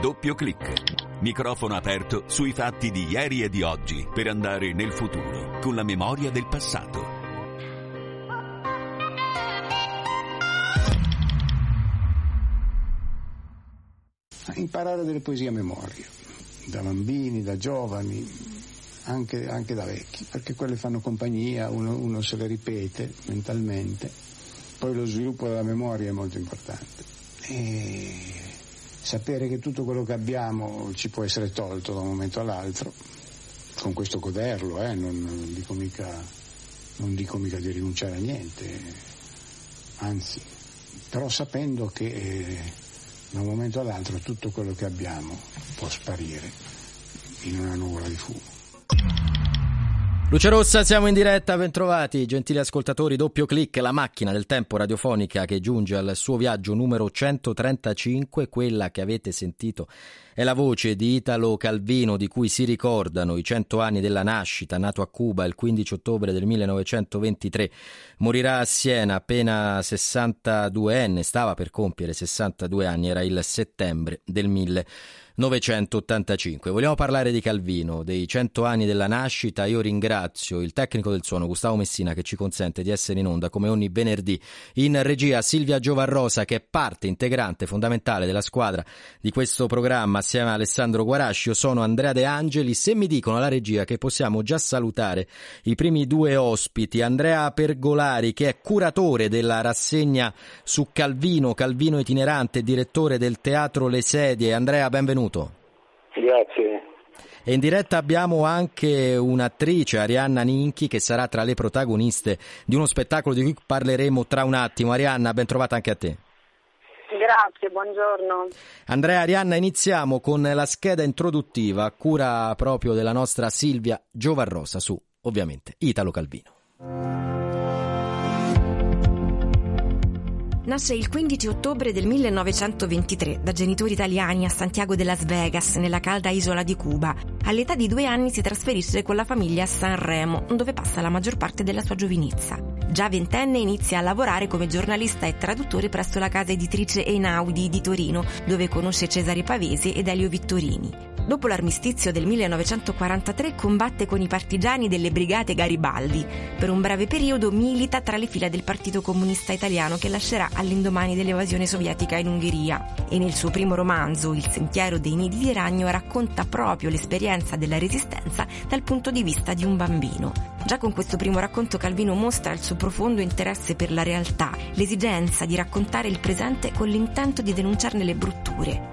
Doppio clic. Microfono aperto sui fatti di ieri e di oggi per andare nel futuro con la memoria del passato. Imparare delle poesie a memoria, da bambini, da giovani, anche, anche da vecchi, perché quelle fanno compagnia, uno, uno se le ripete mentalmente. Poi lo sviluppo della memoria è molto importante. E sapere che tutto quello che abbiamo ci può essere tolto da un momento all'altro, con questo goderlo, eh, non, non, dico mica, non, dico mica, di rinunciare a niente, anzi, però sapendo che eh, da un momento all'altro tutto quello che abbiamo può sparire in una nuvola di fumo. Luce Rossa, siamo in diretta, bentrovati, gentili ascoltatori, doppio clic, la macchina del tempo radiofonica che giunge al suo viaggio numero 135, quella che avete sentito è la voce di Italo Calvino di cui si ricordano i cento anni della nascita, nato a Cuba il 15 ottobre del 1923, morirà a Siena appena 62enne, stava per compiere 62 anni, era il settembre del 1923. 985. Vogliamo parlare di Calvino, dei 100 anni della nascita. Io ringrazio il tecnico del suono Gustavo Messina che ci consente di essere in onda come ogni venerdì. In regia Silvia Giovarrosa che è parte integrante, fondamentale della squadra di questo programma assieme a Alessandro Guarascio. Sono Andrea De Angeli. Se mi dicono alla regia che possiamo già salutare i primi due ospiti, Andrea Pergolari che è curatore della rassegna su Calvino, Calvino itinerante, direttore del teatro Le Sedie. Andrea, benvenuto. Grazie. E in diretta abbiamo anche un'attrice, Arianna Ninchi, che sarà tra le protagoniste di uno spettacolo di cui parleremo tra un attimo. Arianna, ben trovata anche a te. Grazie, buongiorno. Andrea Arianna, iniziamo con la scheda introduttiva a cura proprio della nostra Silvia Giovarrosa su, ovviamente, Italo Calvino. Nasce il 15 ottobre del 1923 da genitori italiani a Santiago de Las Vegas, nella calda isola di Cuba. All'età di due anni si trasferisce con la famiglia a Sanremo, dove passa la maggior parte della sua giovinezza. Già ventenne inizia a lavorare come giornalista e traduttore presso la casa editrice Einaudi di Torino, dove conosce Cesare Pavesi ed Elio Vittorini. Dopo l'armistizio del 1943 combatte con i partigiani delle brigate Garibaldi. Per un breve periodo milita tra le fila del Partito Comunista Italiano che lascerà all'indomani dell'evasione sovietica in Ungheria. E nel suo primo romanzo, Il sentiero dei nidi di ragno, racconta proprio l'esperienza della resistenza dal punto di vista di un bambino. Già con questo primo racconto Calvino mostra il suo profondo interesse per la realtà, l'esigenza di raccontare il presente con l'intento di denunciarne le brutture.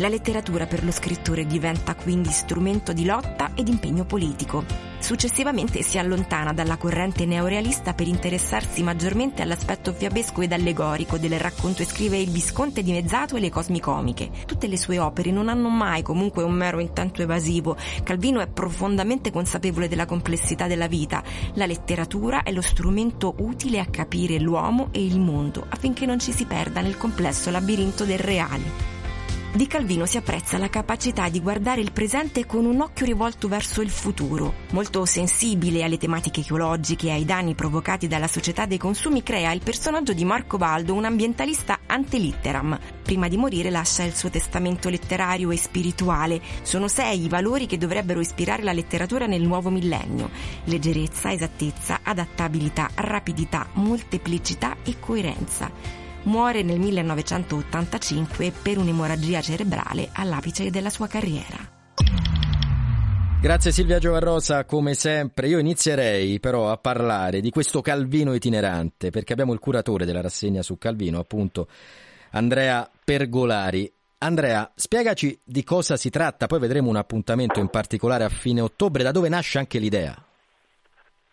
La letteratura per lo scrittore diventa quindi strumento di lotta ed impegno politico. Successivamente si allontana dalla corrente neorealista per interessarsi maggiormente all'aspetto fiabesco ed allegorico del racconto e scrive Il Visconte dimezzato e le cosmicomiche. Tutte le sue opere non hanno mai comunque un mero intento evasivo. Calvino è profondamente consapevole della complessità della vita. La letteratura è lo strumento utile a capire l'uomo e il mondo affinché non ci si perda nel complesso labirinto del reale. Di Calvino si apprezza la capacità di guardare il presente con un occhio rivolto verso il futuro. Molto sensibile alle tematiche ecologiche e ai danni provocati dalla società dei consumi, crea il personaggio di Marco Baldo, un ambientalista antelitteram. Prima di morire lascia il suo testamento letterario e spirituale. Sono sei i valori che dovrebbero ispirare la letteratura nel nuovo millennio. Leggerezza, esattezza, adattabilità, rapidità, molteplicità e coerenza muore nel 1985 per un'emorragia cerebrale all'apice della sua carriera. Grazie Silvia Giovarrosa, come sempre. Io inizierei però a parlare di questo Calvino itinerante, perché abbiamo il curatore della rassegna su Calvino, appunto Andrea Pergolari. Andrea, spiegaci di cosa si tratta, poi vedremo un appuntamento in particolare a fine ottobre, da dove nasce anche l'idea.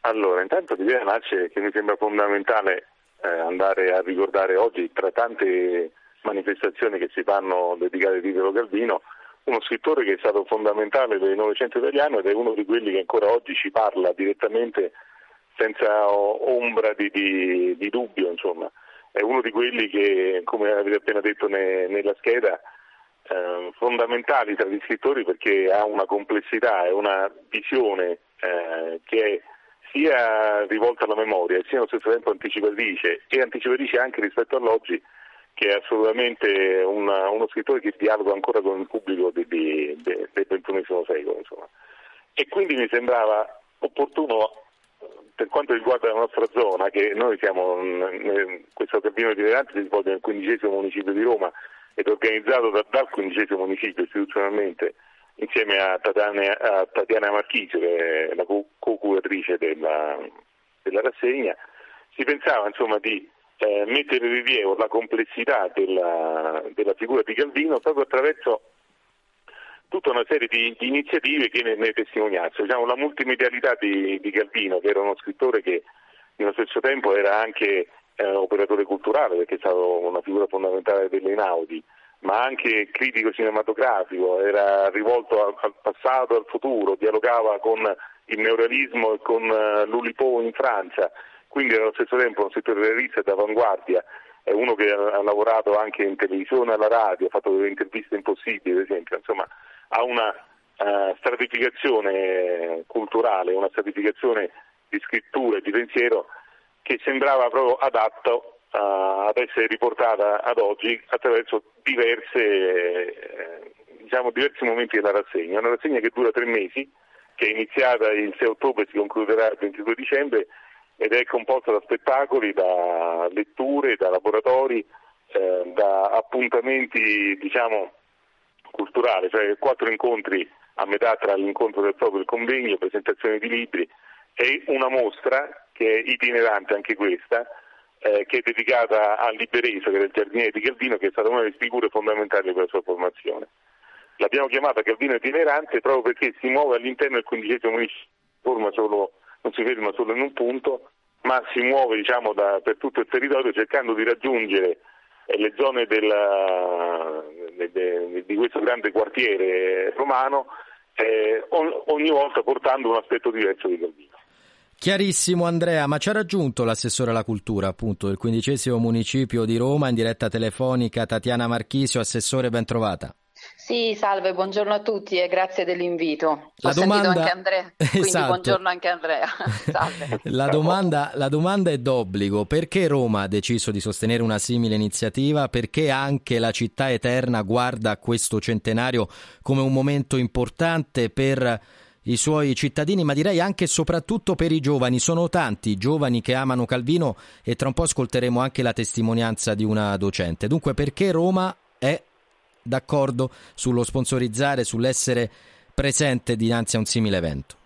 Allora, intanto l'idea nasce che mi sembra fondamentale andare a ricordare oggi tra tante manifestazioni che si fanno dedicate a Italo Calvino uno scrittore che è stato fondamentale del Novecento italiano ed è uno di quelli che ancora oggi ci parla direttamente senza ombra di, di, di dubbio, insomma. È uno di quelli che, come avete appena detto ne, nella scheda, eh, fondamentali tra gli scrittori perché ha una complessità e una visione eh, che è sia rivolta alla memoria sia allo stesso tempo anticipatrice e anticipatrice anche rispetto all'oggi che è assolutamente una, uno scrittore che dialoga ancora con il pubblico del, del, del XXI secolo. Insomma. E quindi mi sembrava opportuno per quanto riguarda la nostra zona, che noi siamo, questo cammino itinerante si svolge nel quindicesimo municipio di Roma ed organizzato da, dal quindicesimo municipio istituzionalmente insieme a Tatiana, a Tatiana Marchisio, che è la co-curatrice della, della rassegna, si pensava insomma, di eh, mettere in rilievo la complessità della, della, figura di Calvino proprio attraverso tutta una serie di, di iniziative che ne, ne testimoniassero. Diciamo, la multimedialità di, di, Calvino, che era uno scrittore che nello stesso tempo era anche eh, operatore culturale, perché è stato una figura fondamentale delle Inaudi, ma anche critico cinematografico, era rivolto al, al passato, al futuro, dialogava con il neorealismo e con uh, l'Ulipo in Francia, quindi allo stesso tempo un settore realista d'avanguardia, è uno che ha, ha, lavorato anche in televisione, alla radio, ha fatto delle interviste impossibili, ad esempio, insomma ha una uh, stratificazione culturale, una stratificazione di scrittura e di pensiero che sembrava proprio adatto ad essere riportata ad oggi attraverso diverse, eh, diciamo, diversi momenti della rassegna. Una rassegna che dura tre mesi, che è iniziata il 6 ottobre e si concluderà il 22 dicembre ed è composta da spettacoli, da letture, da laboratori, eh, da appuntamenti diciamo, culturali, cioè quattro incontri a metà tra l'incontro del proprio il convegno, presentazioni di libri e una mostra che è itinerante anche questa, eh, che è dedicata a Libereso, che era il giardiniere di Calvino, che è stata una delle figure fondamentali per la sua formazione. L'abbiamo chiamata Calvino itinerante proprio perché si muove all'interno del quindicesimo municipio, non si ferma solo in un punto, ma si muove diciamo, da, per tutto il territorio cercando di raggiungere eh, le zone della, de, de, di questo grande quartiere romano, eh, ogni volta portando un aspetto diverso di Calvino. Chiarissimo Andrea, ma ci ha raggiunto l'assessore alla cultura appunto del quindicesimo municipio di Roma in diretta telefonica Tatiana Marchisio, assessore ben trovata. Sì, salve, buongiorno a tutti e grazie dell'invito. La Ho domanda... anche Andrea, quindi esatto. buongiorno anche Andrea. salve. La domanda, la domanda è d'obbligo, perché Roma ha deciso di sostenere una simile iniziativa? Perché anche la città eterna guarda questo centenario come un momento importante per i suoi cittadini, ma direi anche e soprattutto per i giovani. Sono tanti i giovani che amano Calvino e tra un po' ascolteremo anche la testimonianza di una docente. Dunque, perché Roma è d'accordo sullo sponsorizzare, sull'essere presente dinanzi a un simile evento?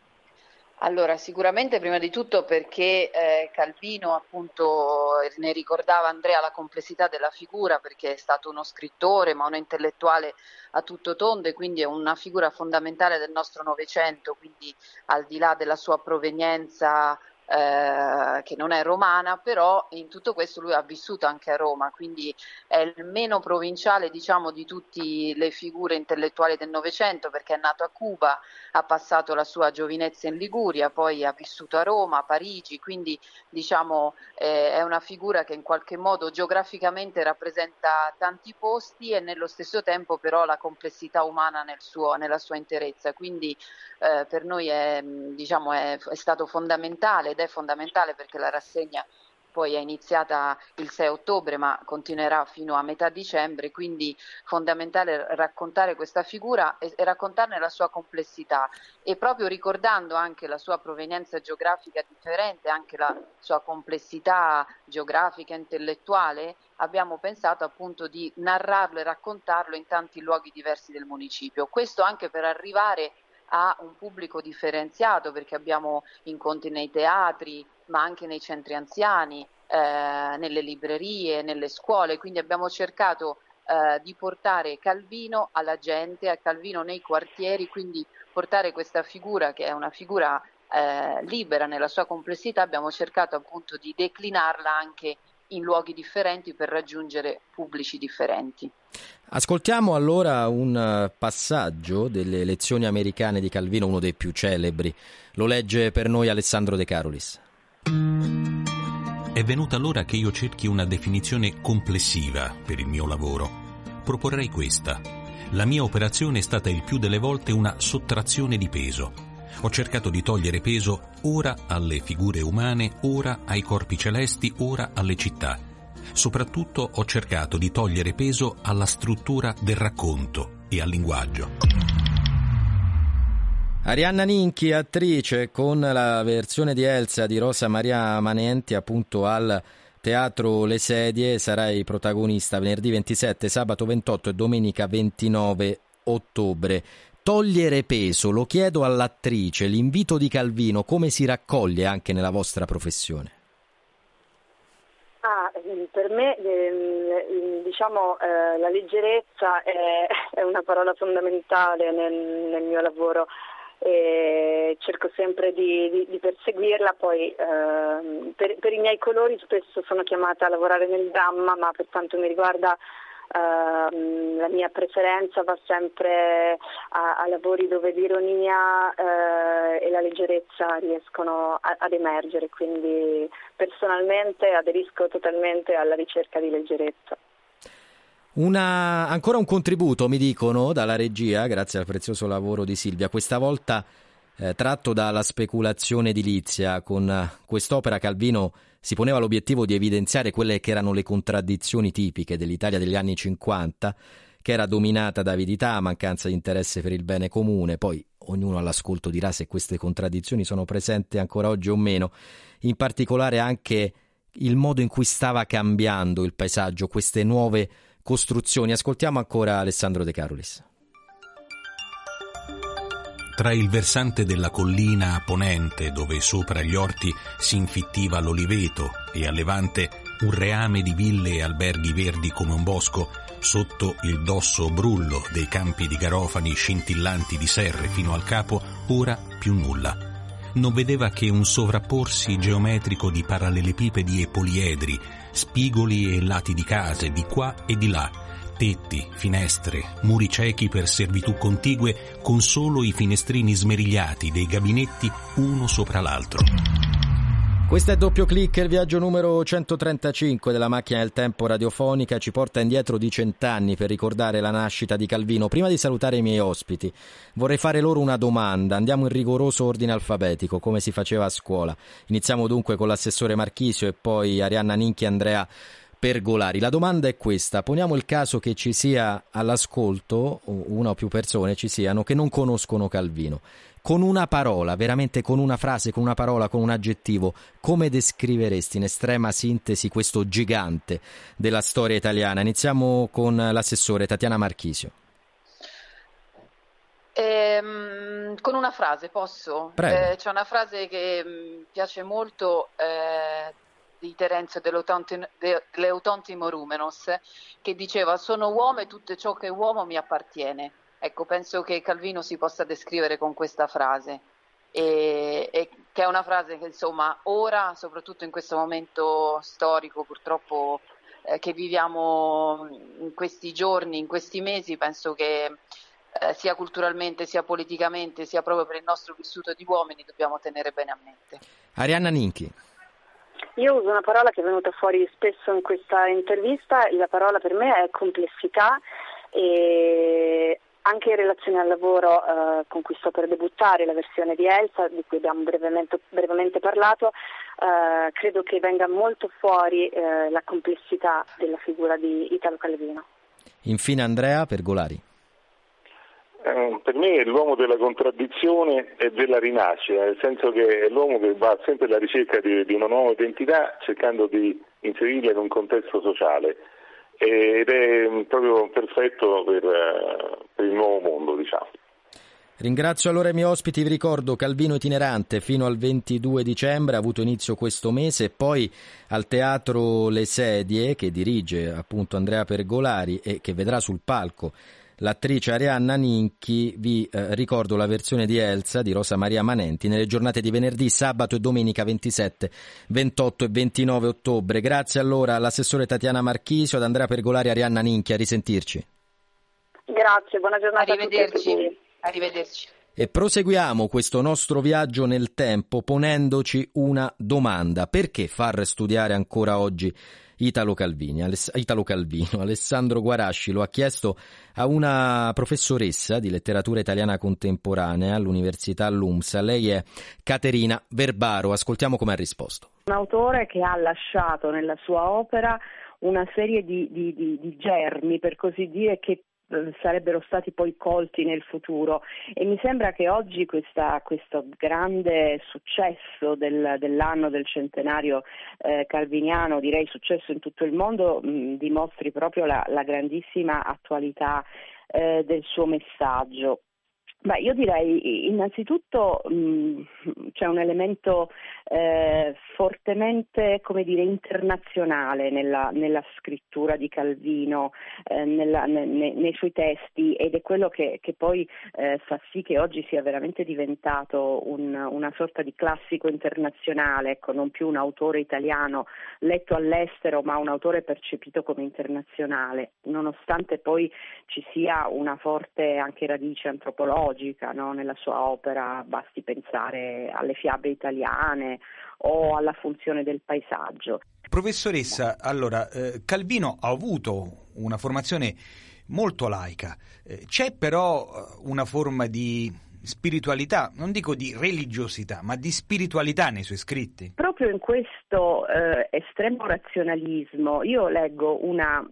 Allora, sicuramente prima di tutto perché eh, Calvino appunto ne ricordava Andrea la complessità della figura perché è stato uno scrittore ma un intellettuale a tutto tondo e quindi è una figura fondamentale del nostro Novecento, quindi al di là della sua provenienza eh, che non è romana, però in tutto questo lui ha vissuto anche a Roma, quindi è il meno provinciale diciamo, di tutte le figure intellettuali del Novecento perché è nato a Cuba, ha passato la sua giovinezza in Liguria, poi ha vissuto a Roma, a Parigi, quindi diciamo, eh, è una figura che in qualche modo geograficamente rappresenta tanti posti e nello stesso tempo però la complessità umana nel suo, nella sua interezza. Quindi eh, per noi è, diciamo, è, è stato fondamentale ed è fondamentale perché la rassegna poi è iniziata il 6 ottobre ma continuerà fino a metà dicembre, quindi fondamentale raccontare questa figura e, e, raccontarne la sua complessità e proprio ricordando anche la sua provenienza geografica differente, anche la sua complessità geografica e intellettuale, abbiamo pensato appunto di narrarlo e raccontarlo in tanti luoghi diversi del municipio. Questo anche per arrivare a un pubblico differenziato perché abbiamo incontri nei teatri, ma anche nei centri anziani, eh, nelle librerie, nelle scuole, quindi abbiamo cercato eh, di portare Calvino alla gente, a Calvino nei quartieri, quindi portare questa figura che è una figura eh, libera nella sua complessità, abbiamo cercato appunto di declinarla anche in luoghi differenti per raggiungere pubblici differenti. Ascoltiamo allora un eh, passaggio delle lezioni americane di Calvino, uno dei più celebri. Lo legge per noi Alessandro De Carolis. È venuta l'ora che io cerchi una definizione complessiva per il mio lavoro. Proporrei questa. La mia operazione è stata il più delle volte una sottrazione di peso. Ho cercato di togliere peso ora alle figure umane, ora ai corpi celesti, ora alle città. Soprattutto ho cercato di togliere peso alla struttura del racconto e al linguaggio. Arianna Ninchi, attrice, con la versione di Elsa di Rosa Maria Manenti, appunto al Teatro Le Sedie, sarai protagonista venerdì 27, sabato 28 e domenica 29 ottobre. Togliere peso, lo chiedo all'attrice, l'invito di Calvino, come si raccoglie anche nella vostra professione? Ah, per me ehm, diciamo, eh, la leggerezza è, una parola fondamentale nel, mio lavoro e cerco sempre di, di, perseguirla, poi eh, per, per, i miei colori spesso sono chiamata a lavorare nel dramma, ma per quanto mi riguarda la mia preferenza va sempre a, a lavori dove l'ironia eh, e la leggerezza riescono a, ad emergere, quindi personalmente aderisco totalmente alla ricerca di leggerezza. Una, ancora un contributo, mi dicono, dalla regia, grazie al prezioso lavoro di Silvia, questa volta eh, tratto dalla speculazione edilizia. Con eh, quest'opera Calvino si poneva l'obiettivo di evidenziare quelle che erano le contraddizioni tipiche dell'Italia degli anni 50, che era dominata da avidità, mancanza di interesse per il bene comune. Poi ognuno all'ascolto dirà se queste contraddizioni sono presenti ancora oggi o meno, in particolare anche il modo in cui stava cambiando il paesaggio, queste nuove costruzioni. Ascoltiamo ancora Alessandro De Carolis. Tra il versante della collina a ponente, dove sopra gli orti si infittiva l'oliveto, e a levante un reame di ville e alberghi verdi come un bosco, sotto il dosso brullo dei campi di garofani scintillanti di serre fino al capo, ora più nulla. Non vedeva che un sovrapporsi geometrico di parallelepipedi e poliedri, spigoli e lati di case di qua e di là, tetti, finestre, muri ciechi per servitù contigue con solo i finestrini smerigliati dei gabinetti uno sopra l'altro. Questo è doppio clic, il viaggio numero 135 della macchina del tempo radiofonica ci porta indietro di cent'anni per ricordare la nascita di Calvino. Prima di salutare i miei ospiti, vorrei fare loro una domanda. Andiamo in rigoroso ordine alfabetico, come si faceva a scuola. Iniziamo dunque con l'assessore Marchisio e poi Arianna Ninchi e Andrea Pergolari. La domanda è questa: poniamo il caso che ci sia all'ascolto una o più persone ci siano che non conoscono Calvino con una parola, veramente con una frase, con una parola, con un aggettivo, come descriveresti in estrema sintesi questo gigante della storia italiana? Iniziamo con l'assessore Tatiana Marchisio. Ehm, con una frase, posso? Eh, c'è una frase che mm, piace molto eh, di Terenzio dell'Eutontimo Rumenos che diceva sono uomo e tutto ciò che è uomo mi appartiene. Ecco, penso che Calvino si possa descrivere con questa frase, e, e che è una frase che insomma ora, soprattutto in questo momento storico purtroppo eh, che viviamo in questi giorni, in questi mesi, penso che eh, sia culturalmente, sia politicamente, sia proprio per il nostro vissuto di uomini dobbiamo tenere bene a mente. Arianna Ninchi. Io uso una parola che è venuta fuori spesso in questa intervista, la parola per me è complessità e anche in relazione al lavoro eh, con cui sto per debuttare, la versione di Elsa, di cui abbiamo brevemente, brevemente parlato, eh, credo che venga molto fuori eh, la complessità della figura di Italo Calvino. Infine Andrea Pergolari. Eh, per me è l'uomo della contraddizione e della rinascita, nel senso che è l'uomo che va sempre alla ricerca di, di una nuova identità cercando di inserirla in un contesto sociale ed è proprio perfetto per, eh, per il nuovo mondo, diciamo. Ringrazio allora i miei ospiti, vi ricordo Calvino itinerante fino al 22 dicembre, ha avuto inizio questo mese poi al Teatro Le Sedie che dirige appunto Andrea Pergolari e che vedrà sul palco l'attrice Arianna Ninchi, vi eh, ricordo la versione di Elsa di Rosa Maria Manenti nelle giornate di venerdì, sabato e domenica 27, 28 e 29 ottobre. Grazie allora all'assessore Tatiana Marchisio, ad Andrea Pergolari e Arianna Ninchi, a risentirci. Grazie, buona giornata Arrivederci. a. Arrivederci. E proseguiamo questo nostro viaggio nel tempo ponendoci una domanda. Perché far studiare ancora oggi Italo, Calvini, Italo Calvino? Alessandro Guarasci lo ha chiesto a una professoressa di letteratura italiana contemporanea all'Università LUMSA. Lei è Caterina Verbaro. Ascoltiamo come ha risposto. Un autore che ha lasciato nella sua opera una serie di, di, di, di germi, per così dire, che sarebbero stati poi colti nel futuro e mi sembra che oggi questa, questo grande successo del, dell'anno del centenario eh, calviniano, direi successo in tutto il mondo, mh, dimostri proprio la, la grandissima attualità eh, del suo messaggio. Beh, io direi innanzitutto mh, c'è un elemento eh, fortemente dire, internazionale nella, nella, scrittura di Calvino, eh, nella, ne, nei suoi testi ed è quello che, che poi eh, fa sì che oggi sia veramente diventato un, una sorta di classico internazionale, ecco, non più un autore italiano letto all'estero ma un autore percepito come internazionale, nonostante poi ci sia una forte anche radice antropologica logica no? nella sua opera, basti pensare alle fiabe italiane o alla funzione del paesaggio. Professoressa, allora, eh, Calvino ha avuto una formazione molto laica, eh, c'è però eh, una forma di spiritualità, non dico di religiosità, ma di spiritualità nei suoi scritti? Proprio in questo eh, estremo razionalismo io leggo una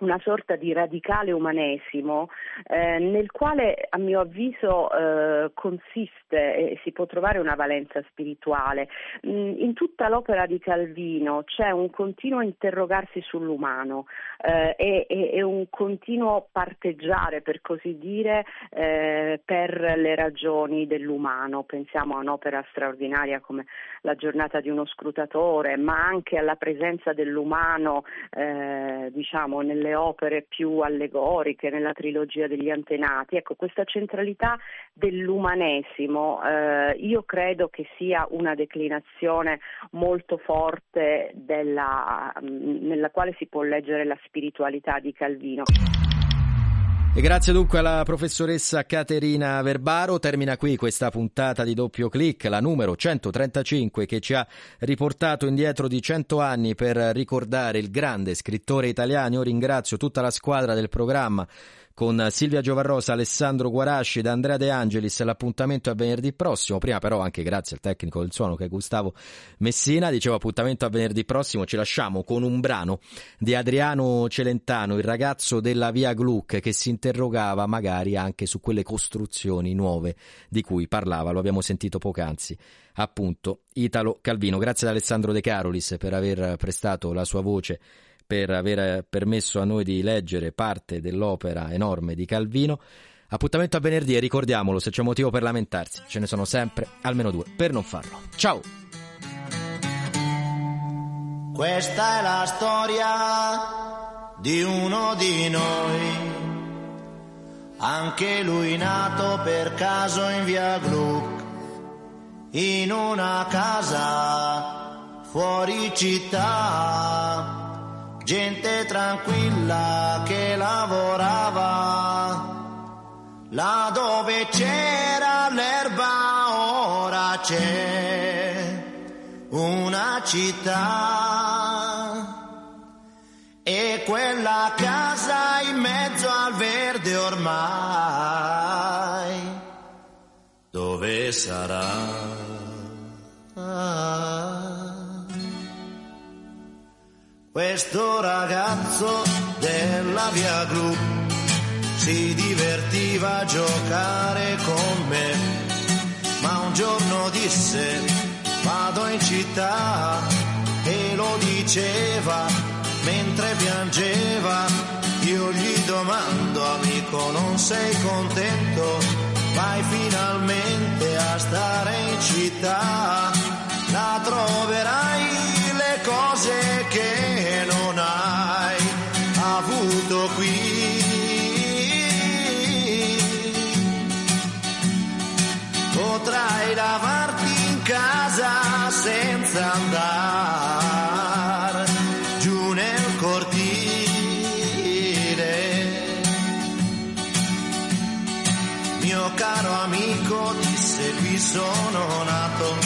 una sorta di radicale umanesimo eh, nel quale a mio avviso eh, consiste e si può trovare una valenza spirituale. Mm, in tutta l'opera di Calvino c'è un continuo interrogarsi sull'umano eh, e, e, un continuo parteggiare, per così dire, eh, per le ragioni dell'umano. Pensiamo a un'opera straordinaria come La giornata di uno scrutatore, ma anche alla presenza dell'umano eh, diciamo, nelle nelle opere più allegoriche, nella trilogia degli antenati. Ecco, questa centralità dell'umanesimo eh, io credo che sia una declinazione molto forte della, nella quale si può leggere la spiritualità di Calvino. E grazie dunque alla professoressa Caterina Verbaro. Termina qui questa puntata di doppio clic, la numero 135 che ci ha riportato indietro di 100 anni per ricordare il grande scrittore italiano. Io ringrazio tutta la squadra del programma con Silvia Giovarrosa, Alessandro Guarasci ed Andrea De Angelis. L'appuntamento è venerdì prossimo. Prima, però, anche grazie al tecnico del suono che è Gustavo Messina. Dicevo appuntamento a venerdì prossimo. Ci lasciamo con un brano di Adriano Celentano, il ragazzo della via Gluck, che si interrogava magari anche su quelle costruzioni nuove di cui parlava. Lo abbiamo sentito poc'anzi. Appunto, Italo Calvino. Grazie ad Alessandro De Carolis per aver prestato la sua voce per aver permesso a noi di leggere parte dell'opera enorme di Calvino. Appuntamento a venerdì e ricordiamolo, se c'è motivo per lamentarsi, ce ne sono sempre almeno due per non farlo. Ciao! Questa è la storia di uno di noi, anche lui nato per caso in via Gluck, in una casa fuori città gente tranquilla che lavorava, là dove c'era l'erba ora c'è una città e quella casa in mezzo al verde ormai dove sarà? Questo ragazzo della via Gru si divertiva a giocare con me, ma un giorno disse vado in città e lo diceva mentre piangeva. Io gli domando amico non sei contento? Vai finalmente a stare in città, la troverai cose che non hai avuto qui. Potrai lavarti in casa senza andare giù nel cortile. Mio caro amico disse qui sono nato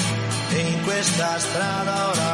e in questa strada ora